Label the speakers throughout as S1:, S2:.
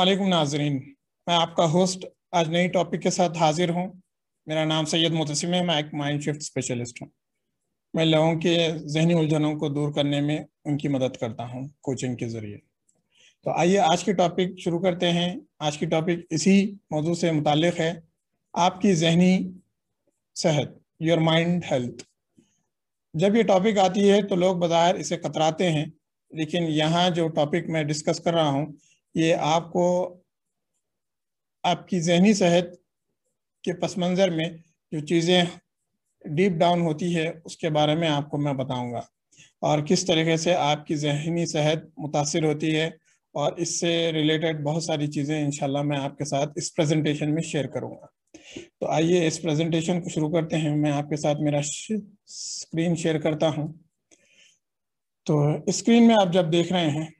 S1: अलैक्म नाजरीन मैं आपका होस्ट आज नई टॉपिक के साथ हाजिर हूँ। मेरा नाम सैयद मुतसिम है, मैं एक माइंड शिफ्ट स्पेशलिस्ट हूँ। मैं लोगों के जहनी उलझनों को दूर करने में उनकी मदद करता हूँ कोचिंग के ज़रिए। तो आइए आज की टॉपिक शुरू करते हैं। आज की टॉपिक इसी मौजू से मुतल है। आपकी जहनी सेहत योर माइंड हेल्थ जब ये टॉपिक आती है तो लोग बाज़ार इसे कतराते हैं। लेकिन यहाँ जो टॉपिक मैं डिस्कस कर रहा हूँ, ये आपको, आपकी जहनी सेहत के पस मंज़र में जो चीज़ें डीप डाउन होती है, उसके बारे में आपको मैं बताऊँगा। और किस तरीके से आपकी जहनी सेहत मुतासर होती है, और इससे रिलेटेड बहुत सारी चीज़ें इंशाल्लाह मैं आपके साथ इस प्रेजेंटेशन में शेयर करूँगा। तो आइए इस प्रेजेंटेशन को शुरू करते हैं। मैं आपके साथ मेरा स्क्रीन शेयर करता हूँ। तो स्क्रीन में आप जब देख रहे हैं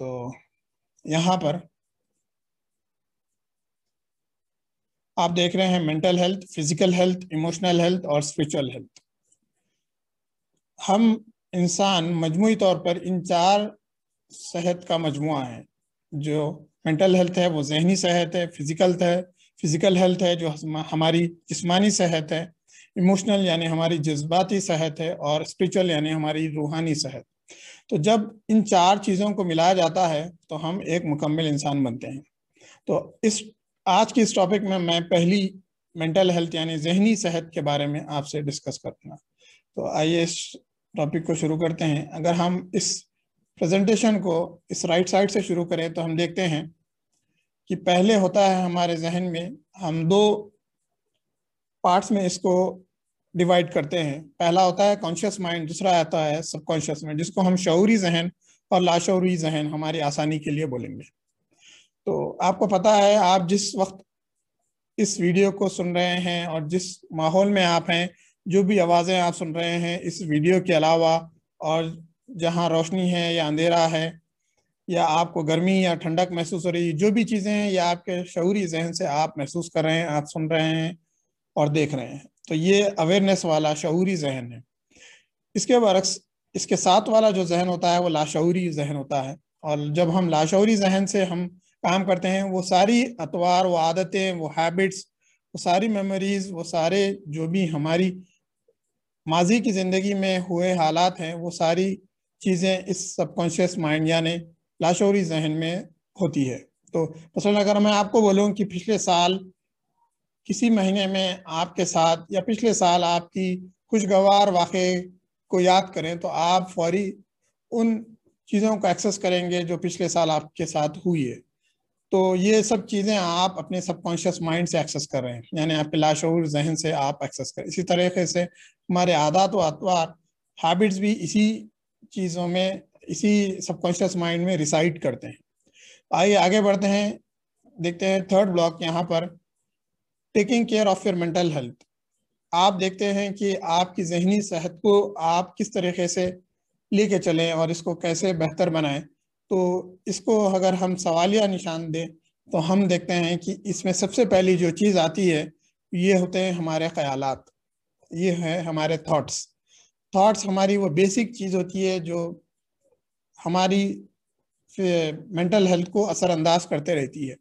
S1: तो यहाँ पर आप देख रहे हैं mental health physical health emotional health और स्पिरिचुअल हेल्थ हम इंसान मजमू तौर पर इन चार सेहत का मजमु है। जो मेंटल हेल्थ है, वो जहनी सेहत है फ़िज़िकल है फ़िज़िकल हेल्थ है, जो हमारी जिस्मानी सेहत है इमोशनल यानी हमारी जज्बाती सेहत है और स्पिरिचुअल यानी हमारी रूहानी सेहत। तो जब इन चार चीज़ों को मिलाया जाता है तो हम एक मुकम्मल इंसान बनते हैं। तो इस, आज की इस टॉपिक में मैं पहली मेंटल हेल्थ यानी जहनी सेहत के बारे में आपसे डिस्कस करूँगा। तो आइए इस टॉपिक को शुरू करते हैं। अगर हम इस प्रेजेंटेशन को इस राइट साइड से शुरू करें तो हम देखते हैं कि पहले होता है हमारे जहन में, हम दो पार्ट्स में इसको डिवाइड करते हैं। पहला होता है कॉन्शियस माइंड दूसरा आता है सबकॉन्शियस माइंड जिसको हम शौरी जहन और लाशौरी जहन हमारी आसानी के लिए बोलेंगे। तो आपको पता है, आप जिस वक्त इस वीडियो को सुन रहे हैं और जिस माहौल में आप हैं, जो भी आवाज़ें आप सुन रहे हैं, इस वीडियो के अलावा और जहाँ रोशनी है या अंधेरा है, या आपको गर्मी या ठंडक महसूस हो रही है जो भी चीज़ें हैं, या आपके शौरी जहन से आप महसूस कर रहे हैं, आप सुन रहे हैं और देख रहे हैं। तो ये अवेयरनेस वाला शूरी जहन है। इसके बरक्स, इसके साथ वाला जो जहन होता है, वो लाशौरी जहन होता है। और जब हम लाशौरी जहन से हम काम करते हैं, वो सारी अतवार, वो आदतें, वो हैबिट्स वो सारी मेमोरीज वो सारे जो भी हमारी माजी की ज़िंदगी में हुए हालात हैं, वो सारी चीज़ें इस सबकॉन्शियस माइंड यानी लाशौरी जहन में होती है। तो मसलन अगर मैं आपको बोलूँ कि पिछले साल किसी महीने में आपके साथ या पिछले साल आपकी खुशगवार वाक़े को याद करें तो आप फौरी उन चीज़ों को एक्सेस करेंगे जो पिछले साल आपके साथ हुई है। तो ये सब चीज़ें आप अपने सबकॉन्शियस माइंड से एक्सेस कर रहे हैं, यानी आपके लाशूर जहन से आप एक्सेस करें। इसी तरीके से हमारे आदात व अतवार, हैबिट्स भी इसी चीज़ों में, इसी सबकॉन्शियस माइंड में रिसाइड करते हैं। आइए आगे बढ़ते हैं, देखते हैं थर्ड ब्लॉक यहाँ पर। Taking care of your mental health आप देखते हैं कि आपकी जहनी सेहत को आप किस तरीके से लेके चलें और इसको कैसे बेहतर बनाएँ। तो इसको अगर हम सवालिया निशान दें तो हम देखते हैं कि इसमें सबसे पहली जो चीज़ आती है, ये होते हैं हमारे ख्यालात। ये है हमारे थॉट्स थॉट्स हमारी वो बेसिक चीज़ होती है जो हमारी मेंटल हेल्थ को असरअंदाज करते रहती है।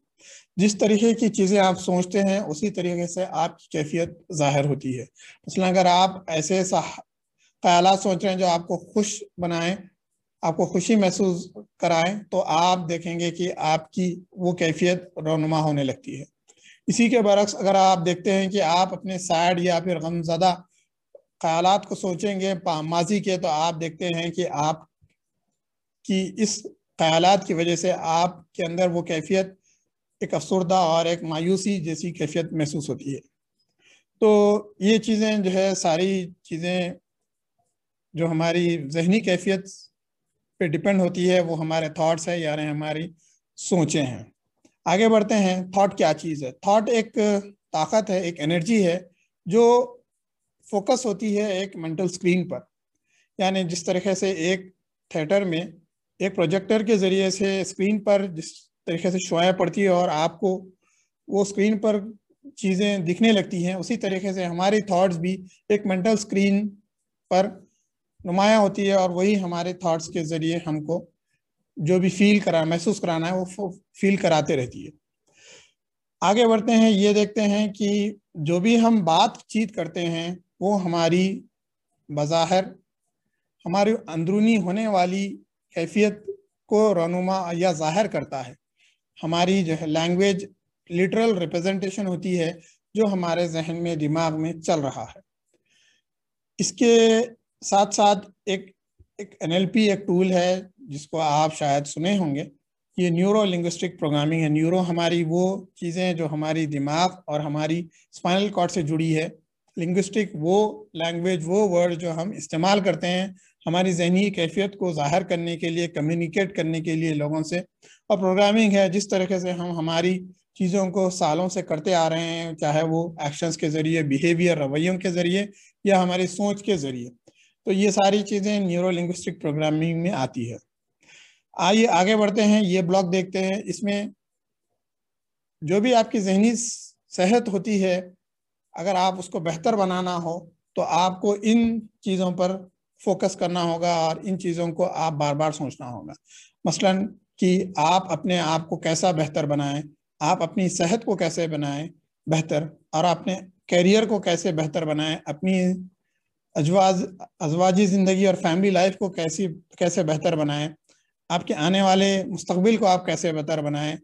S1: जिस तरीके की चीज़ें आप सोचते हैं, उसी तरीके से आपकी कैफियत ज़ाहिर होती है। मसलन अगर आप ऐसे ख्याल सोच रहे हैं जो आपको खुश बनाएँ, आपको खुशी महसूस कराएँ तो आप देखेंगे कि आपकी वो कैफियत रोनुमा होने लगती है। इसी के बरक्स अगर आप देखते हैं कि आप अपने सैड या फिर गमजदा ख्याल को सोचेंगे माजी के तो आप देखते हैं कि आप की इस ख्याल की वजह से आपके अंदर वो कैफियत एक अफसरदा और एक मायूसी जैसी कैफियत महसूस होती है। तो ये चीज़ें जो है, सारी चीज़ें जो हमारी जहनी कैफियत पे डिपेंड होती है, वो हमारे थॉट्स है, यानी हमारी सोचें हैं। आगे बढ़ते हैं थॉट क्या चीज़ है? थॉट एक ताकत है, एक एनर्जी है, जो फोकस होती है एक मेंटल स्क्रीन पर। यानी जिस तरीके से एक थिएटर में, एक प्रोजेक्टर के ज़रिए से स्क्रीन पर जिस तरीके से शुआएँ पड़ती है और आपको वो स्क्रीन पर चीज़ें दिखने लगती हैं। उसी तरीके से हमारे थॉट्स भी एक मेंटल स्क्रीन पर नुमाया होती है और वही हमारे थॉट्स के ज़रिए हमको जो भी फील करा, महसूस कराना है, वो फील कराते रहती है। आगे बढ़ते हैं, ये देखते हैं कि जो भी हम बातचीत करते हैं, वो हमारी बज़ाहिर, हमारी अंदरूनी होने वाली कैफियत को रनुमा या ज़ाहिर करता है। हमारी जो है लैंग्वेज लिटरल रिप्रेजेंटेशन होती है, जो हमारे जहन में, दिमाग में चल रहा है। इसके साथ साथ एक एक एनएलपी एक टूल है, जिसको आप शायद सुने होंगे। ये न्यूरो लिंग्विस्टिक प्रोग्रामिंग है। न्यूरो हमारी वो चीज़ें जो हमारी दिमाग और हमारी स्पाइनल कॉर्ड से जुड़ी है। लिंग्विस्टिक वो लैंग्वेज वो वर्ड जो हम इस्तेमाल करते हैं हमारी जहनी कैफियत को ज़ाहिर करने के लिए कम्युनिकेट करने के लिए लोगों से। और प्रोग्रामिंग है, जिस तरीके से हम हमारी चीज़ों को सालों से करते आ रहे हैं, चाहे वो एक्शंस के ज़रिए बिहेवियर रवैयों के ज़रिए, या हमारी सोच के ज़रिए। तो ये सारी चीज़ें न्यूरो लिंग्विस्टिक प्रोग्रामिंग में आती है। आइए, आगे बढ़ते हैं, ये ब्लॉग देखते हैं। इसमें जो भी आपकी जहनी सेहत होती है, अगर आप उसको बेहतर बनाना हो तो आपको इन चीज़ों पर फोकस करना होगा और इन चीज़ों को आप बार बार सोचना होगा। मसलन कि आप अपने आप को कैसा बेहतर बनाएँ, आप अपनी सेहत को कैसे बनाएँ बेहतर और अपने करियर को कैसे बेहतर बनाएँ, अपनी अजवाज, अजवाजी ज़िंदगी और फैमिली लाइफ को कैसी, कैसे बेहतर बनाएँ, आपके आने वाले मुस्तबिल को आप कैसे बेहतर बनाएँ,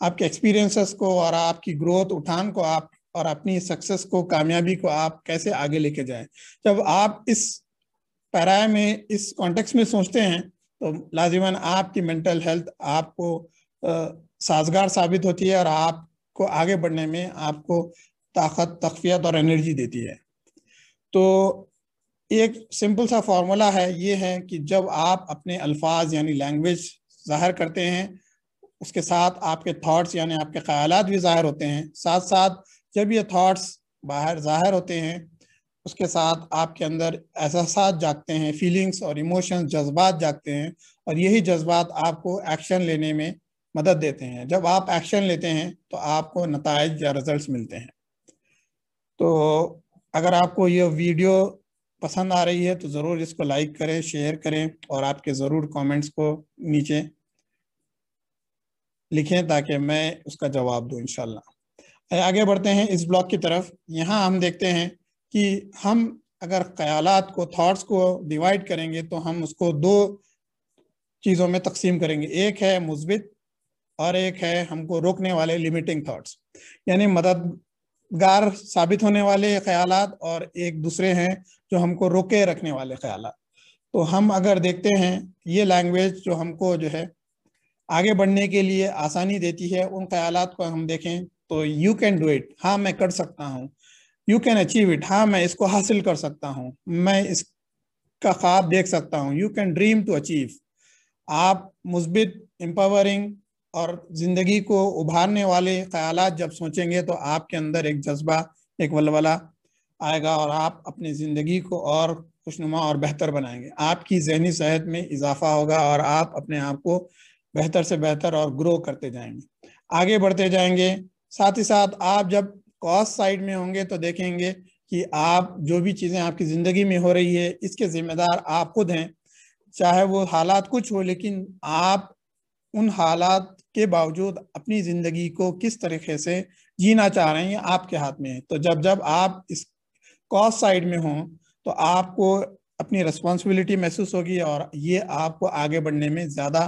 S1: आपके एक्सपीरियंसेस को और आपकी ग्रोथ, उठान को आप और अपनी सक्सेस को, कामयाबी को आप कैसे आगे लेके जाएँ। जब आप इस पैराए में इस कॉन्टेक्स्ट में सोचते हैं तो लाजिमन आपकी मेंटल हेल्थ आपको साजगार साबित होती है और आपको आगे बढ़ने में आपको ताकत, तकफियत और एनर्जी देती है। तो एक सिंपल सा फार्मूला है, ये है कि जब आप अपने अल्फाज यानी लैंग्वेज ज़ाहिर करते हैं, उसके साथ आपके थॉट्स यानी आपके ख्याल भी ज़ाहिर होते हैं। साथ साथ जब ये थॉट्स बाहर ज़ाहिर होते हैं उसके साथ आपके अंदर एहसास जागते हैं फीलिंग्स और इमोशंस जज्बात जागते हैं और यही जज्बात आपको एक्शन लेने में मदद देते हैं। जब आप एक्शन लेते हैं तो आपको नतज या रिजल्ट्स मिलते हैं। तो अगर आपको ये वीडियो पसंद आ रही है तो ज़रूर इसको लाइक करें शेयर करें और आपके ज़रूर कमेंट्स को नीचे लिखें ताकि मैं उसका जवाब दूँ, इंशाल्लाह। आगे बढ़ते हैं इस ब्लॉग की तरफ़। यहाँ हम देखते हैं कि हम अगर ख्यालात को थॉट्स को डिवाइड करेंगे तो हम उसको दो चीज़ों में तकसीम करेंगे। एक है मुस्बित और एक है हमको रोकने वाले लिमिटिंग थॉट्स यानी मददगार साबित होने वाले ख्याल और एक दूसरे हैं जो हमको रोके रखने वाले ख्याल तो हम अगर देखते हैं, ये लैंग्वेज जो हमको जो है आगे बढ़ने के लिए आसानी देती है, उन ख्याल को हम देखें तो यू कैन डू इट हाँ मैं कर सकता हूँ। यू कैन अचीव इट हाँ मैं इसको हासिल कर सकता हूँ। मैं इसका ख्वाब देख सकता हूँ। You can dream to achieve आप मुस्बित एम्पावरिंग और ज़िंदगी को उभारने वाले ख्याल जब सोचेंगे तो आपके अंदर एक जज्बा, एक वलवला आएगा और आप अपनी ज़िंदगी को और खुशनुमा और बेहतर बनाएँगे। आपकी जहनी सेहत में इजाफा होगा और आप अपने आप को बेहतर से बेहतर और ग्रो करते जाएँगे। आगे बढ़ते जाएँगे। साथ ही साथ आप जब कॉस्ट साइड में होंगे तो देखेंगे कि आप जो भी चीज़ें आपकी ज़िंदगी में हो रही है, इसके ज़िम्मेदार आप खुद हैं। चाहे वो हालात कुछ हो, लेकिन आप उन हालात के बावजूद अपनी ज़िंदगी को किस तरीके से जीना चाह रहे हैं आपके हाथ में है। तो जब जब आप इस कॉस्ट साइड में हों तो आपको अपनी रिस्पॉन्सिबिलिटी महसूस होगी और ये आपको आगे बढ़ने में ज़्यादा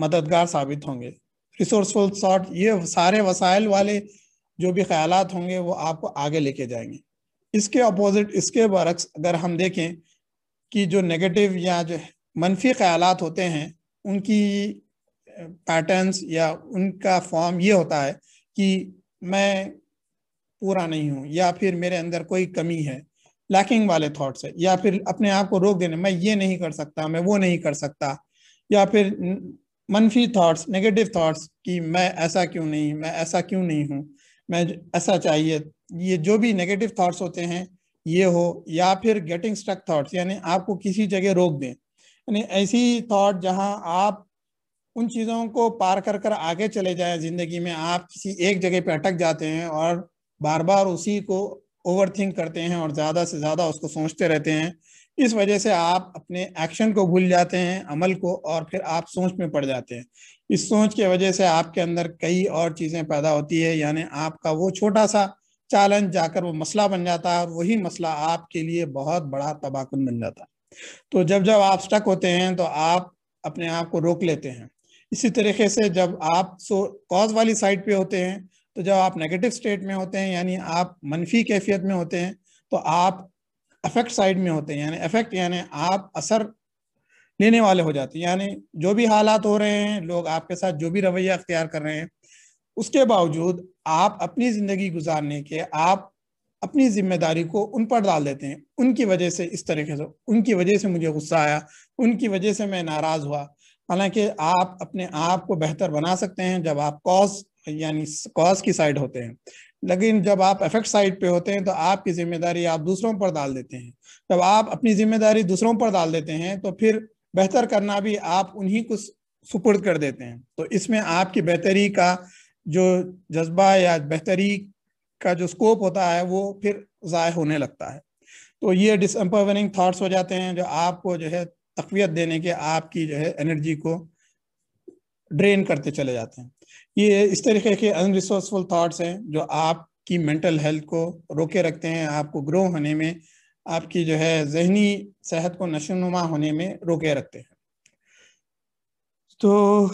S1: मददगार साबित होंगे। रिसोर्सफुल सॉर्ट ये सारे वसाइल वाले जो भी ख्याल होंगे वो आपको आगे लेके जाएँगे। इसके अपोजिट इसके बरक्स अगर हम देखें कि जो नेगेटिव या जो मनफी ख्याल होते हैं, उनकी पैटर्न्स या उनका फॉर्म ये होता है कि मैं पूरा नहीं हूँ या फिर मेरे अंदर कोई कमी है लैकिंग वाले थॉट्स है, या फिर अपने आप को रोक देने, मैं ये नहीं कर सकता, मैं वो नहीं कर सकता, या फिर मनफी थॉट्स नेगेटिव थॉट्स कि मैं ऐसा क्यों नहीं, मैं ऐसा क्यों नहीं हूँ। मैं ऐसा चाहिए, ये जो भी नेगेटिव थॉट्स होते हैं, ये हो या फिर गेटिंग स्टक थॉट्स यानी आपको किसी जगह रोक दें। यानी ऐसी थॉट जहाँ आप उन चीज़ों को पार कर कर आगे चले जाए ज़िंदगी में, आप किसी एक जगह पे अटक जाते हैं और बार बार उसी को ओवर थिंक करते हैं और ज़्यादा से ज़्यादा उसको सोचते रहते हैं इस वजह से आप अपने एक्शन को भूल जाते हैं, अमल को, और फिर आप सोच में पड़ जाते हैं। इस सोच की वजह से आपके अंदर कई और चीज़ें पैदा होती है, यानी आपका वो छोटा सा चैलेंज जाकर वो मसला बन जाता है, और वही मसला आपके लिए बहुत बड़ा तबाकुन बन जाता है। तो जब जब आप स्टक होते हैं तो आप अपने आप को रोक लेते हैं। इसी तरीके से जब आप सो कॉज वाली साइड पे होते हैं तो जब आप नेगेटिव स्टेट में होते हैं, यानी आप मनफी कैफियत में होते हैं तो आप अफेक्ट साइड में होते हैं, यानी अफेक्ट यानी आप असर लेने वाले हो जाते हैं। यानी जो भी हालात हो रहे हैं, लोग आपके साथ जो भी रवैया अख्तियार कर रहे हैं, उसके बावजूद आप अपनी ज़िंदगी गुजारने के, आप अपनी ज़िम्मेदारी को उन पर डाल देते हैं। उनकी वजह से इस तरीके से, उनकी वजह से मुझे गुस्सा आया, उनकी वजह से मैं नाराज़ हुआ। हालाँकि आप अपने आप को बेहतर बना सकते हैं जब आप कॉज यानी कॉज की साइड होते हैं। लेकिन जब आप इफ़ेक्ट साइड पे होते हैं तो आपकी ज़िम्मेदारी आप दूसरों पर डाल देते हैं। जब आप अपनी ज़िम्मेदारी दूसरों पर डाल देते हैं तो फिर बेहतर करना भी आप उन्हीं को सुपुर्द कर देते हैं। तो इसमें आपकी बेहतरी का जो जज्बा या बेहतरी का जो स्कोप होता है, वो फिर ज़ाय होने लगता है। तो ये डिसम्पावरिंग थाट्स हो जाते हैं, जो आपको जो है तकवीत देने के, आपकी जो है एनर्जी को ड्रेन करते चले जाते हैं। ये इस तरीके के अनरिसोर्सफुल थाट्स हैं, जो आपकी मेंटल हेल्थ को रोके रखते हैं, आपको ग्रो होने में, आपकी जो है जहनी सेहत को नशोनुमा होने में रोके रखते हैं। तो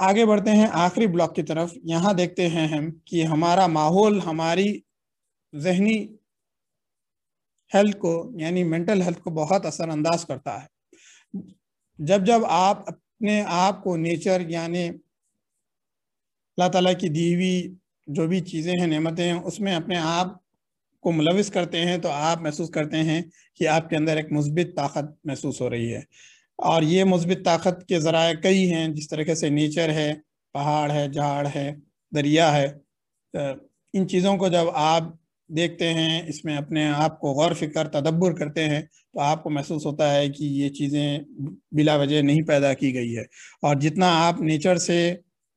S1: आगे बढ़ते हैं, आखिरी ब्लॉक की तरफ़। यहाँ देखते हैं हम कि हमारा माहौल, हमारी जहनी हेल्थ को, यानी मेंटल हेल्थ को बहुत असरअंदाज करता है। जब जब आप अपने आप को नेचर यानी अल्लाह ताला की दी हुई जो भी चीज़ें हैं, नेमतें हैं, उसमें अपने आप को मुलविस करते हैं तो आप महसूस करते हैं कि आपके अंदर एक मुस्बित ताकत महसूस हो रही है। और ये मुस्बित ताकत के ज़राए कई हैं, जिस तरीके से नेचर है, पहाड़ है, झाड़ है, दरिया है इन चीज़ों को जब आप देखते हैं, इसमें अपने आप को गौर, फ़िक्र, तदब्बर करते हैं तो आपको महसूस होता है कि ये चीज़ें बिला वजह नहीं पैदा की गई है। और जितना आप नेचर से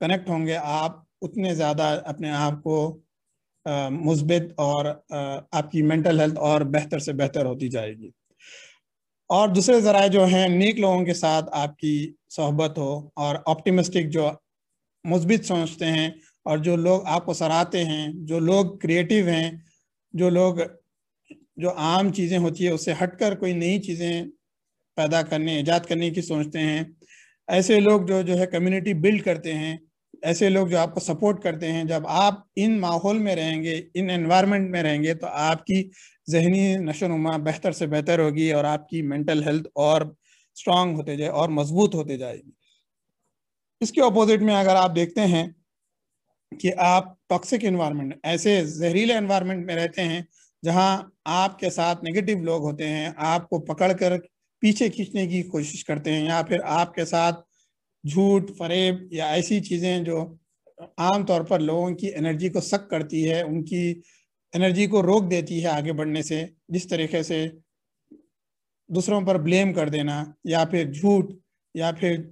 S1: कनेक्ट होंगे, आप उतने ज़्यादा अपने आप को मुस्बित और आपकी मेंटल हेल्थ और बेहतर से बेहतर होती जाएगी। और दूसरे ज़राए जो हैं, नेक लोगों के साथ आपकी सोहबत हो और ऑप्टिमिस्टिक जो मुस्बित सोचते हैं और जो लोग आपको सराहते हैं, जो लोग क्रिएटिव हैं, जो लोग, जो आम चीज़ें होती है, उससे हटकर कोई नई चीज़ें पैदा करने, ईजाद करने की सोचते हैं। ऐसे लोग जो जो है कम्युनिटी बिल्ड करते हैं ऐसे लोग जो आपको सपोर्ट करते हैं, जब आप इन माहौल में रहेंगे, इन एनवायरनमेंट में रहेंगे तो आपकी जहनी नशोनुमा बेहतर से बेहतर होगी और आपकी मेंटल हेल्थ और स्ट्रांग होते जाए और मज़बूत होते जाएगी। इसके अपोजिट में अगर आप देखते हैं कि आप टॉक्सिक इन्वायरमेंट ऐसे जहरीले इन्वायरमेंट में रहते हैं, जहाँ आपके साथ नेगेटिव लोग होते हैं, आपको पकड़कर पीछे खींचने की कोशिश करते हैं, या फिर आपके साथ झूठ, फरेब या ऐसी चीज़ें जो आम तौर पर लोगों की एनर्जी को सक करती है, उनकी एनर्जी को रोक देती है आगे बढ़ने से, जिस तरीके से दूसरों पर ब्लेम कर देना, या फिर झूठ, या फिर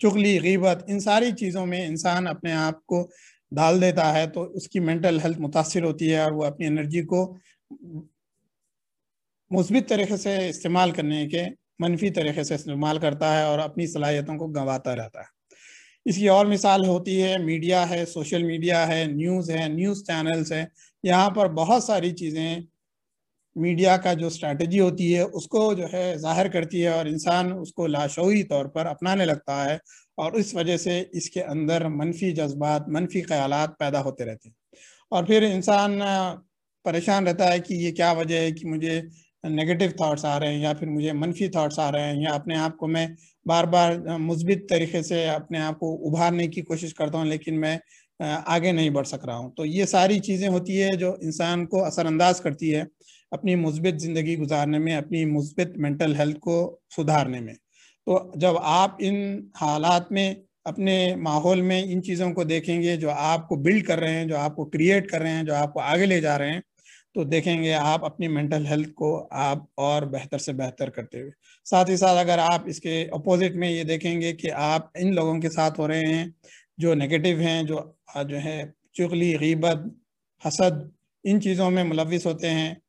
S1: चुगली, गीबत, इन सारी चीज़ों में इंसान अपने आप को डाल देता है तो उसकी मेंटल हेल्थ मुतासर होती है और वो अपनी एनर्जी को मुस्बित तरीके से इस्तेमाल करने के मनफी तरीके से इस्तेमाल करता है और अपनी सलाहियतों को गंवाता रहता है। इसकी और मिसाल होती है, मीडिया है, सोशल मीडिया है, न्यूज़ है, न्यूज़ चैनल्स है। यहाँ पर बहुत सारी चीज़ें, मीडिया का जो स्ट्रैटेजी होती है, उसको जो है ज़ाहिर करती है और इंसान उसको लाशोई तौर पर अपनाने लगता है और इस वजह से इसके अंदर मनफी जज्बात, मनफी ख्याल पैदा होते रहते हैं। और फिर इंसान परेशान रहता है कि ये क्या वजह है कि मुझे नेगेटिव थाट्स आ रहे हैं या फिर मुझे मनफी थाट्स आ रहे हैं या अपने आप को मैं बार बार मुस्बित तरीके से अपने आप को उभारने की कोशिश करता हूँ, लेकिन मैं आगे नहीं बढ़ सक रहा हूँ। तो ये सारी चीज़ें होती है जो इंसान को असरअंदाज करती है अपनी मुस्बित ज़िंदगी गुजारने में, अपनी मुस्बित मेंटल हेल्थ को सुधारने में। तो जब आप इन हालात में, अपने माहौल में इन चीज़ों को देखेंगे जो आपको बिल्ड कर रहे हैं, जो आपको क्रिएट कर रहे हैं, जो आपको आगे ले जा रहे हैं तो देखेंगे आप अपनी मेंटल हेल्थ को आप और बेहतर से बेहतर करते हुए। साथ ही साथ अगर आप इसके अपोजिट में ये देखेंगे कि आप इन लोगों के साथ हो रहे हैं, जो नेगेटिव हैं, जो जो है चुगली, गीबत, हसद, इन चीज़ों में मुलविस होते हैं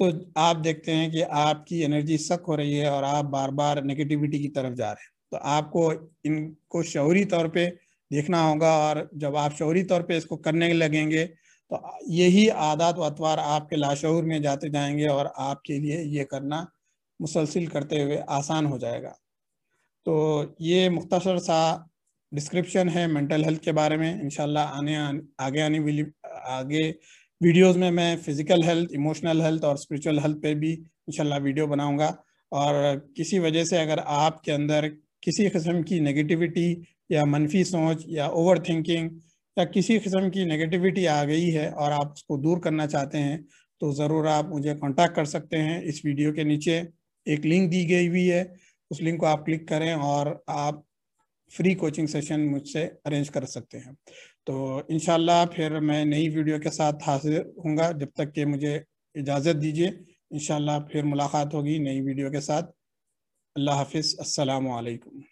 S1: तो आप देखते हैं कि आपकी एनर्जी सक हो रही है और आप बार बार नेगेटिविटी की तरफ़ जा रहे हैं। तो आपको इनको शौरी तौर पे देखना होगा और जब आप शौरी तौर पे इसको करने लगेंगे तो यही आदात अतवार आपके लाशूर में जाते जाएँगे और आपके लिए ये करना मुसलसिल करते हुए आसान हो जाएगा। तो ये मुख्तसर सा डिस्क्रिप्शन है मेंटल हेल्थ के बारे में। इनशाला आने आगे आने वाली, आगे वीडियोस में मैं फ़िज़िकल हेल्थ इमोशनल हेल्थ और स्पिरिचुअल हेल्थ पे भी इंशाल्लाह वीडियो बनाऊँगा। और किसी वजह से अगर आपके अंदर किसी किस्म की नेगेटिविटी या मनफी सोच या ओवर थिंकिंग या किसी किस्म की नेगेटिविटी आ गई है और आप उसको दूर करना चाहते हैं तो ज़रूर आप मुझे कांटेक्ट कर सकते हैं। इस वीडियो के नीचे एक लिंक दी गई हुई है। उस लिंक को आप क्लिक करें और आप फ्री कोचिंग सेशन मुझसे अरेंज कर सकते हैं। तो इन फिर मैं नई वीडियो के साथ हाजिर हूँगा। जब तक कि मुझे इजाज़त दीजिए इन फिर मुलाकात होगी नई वीडियो के साथ। अल्लाह हाफिज़। अस्सलाम वालेकुम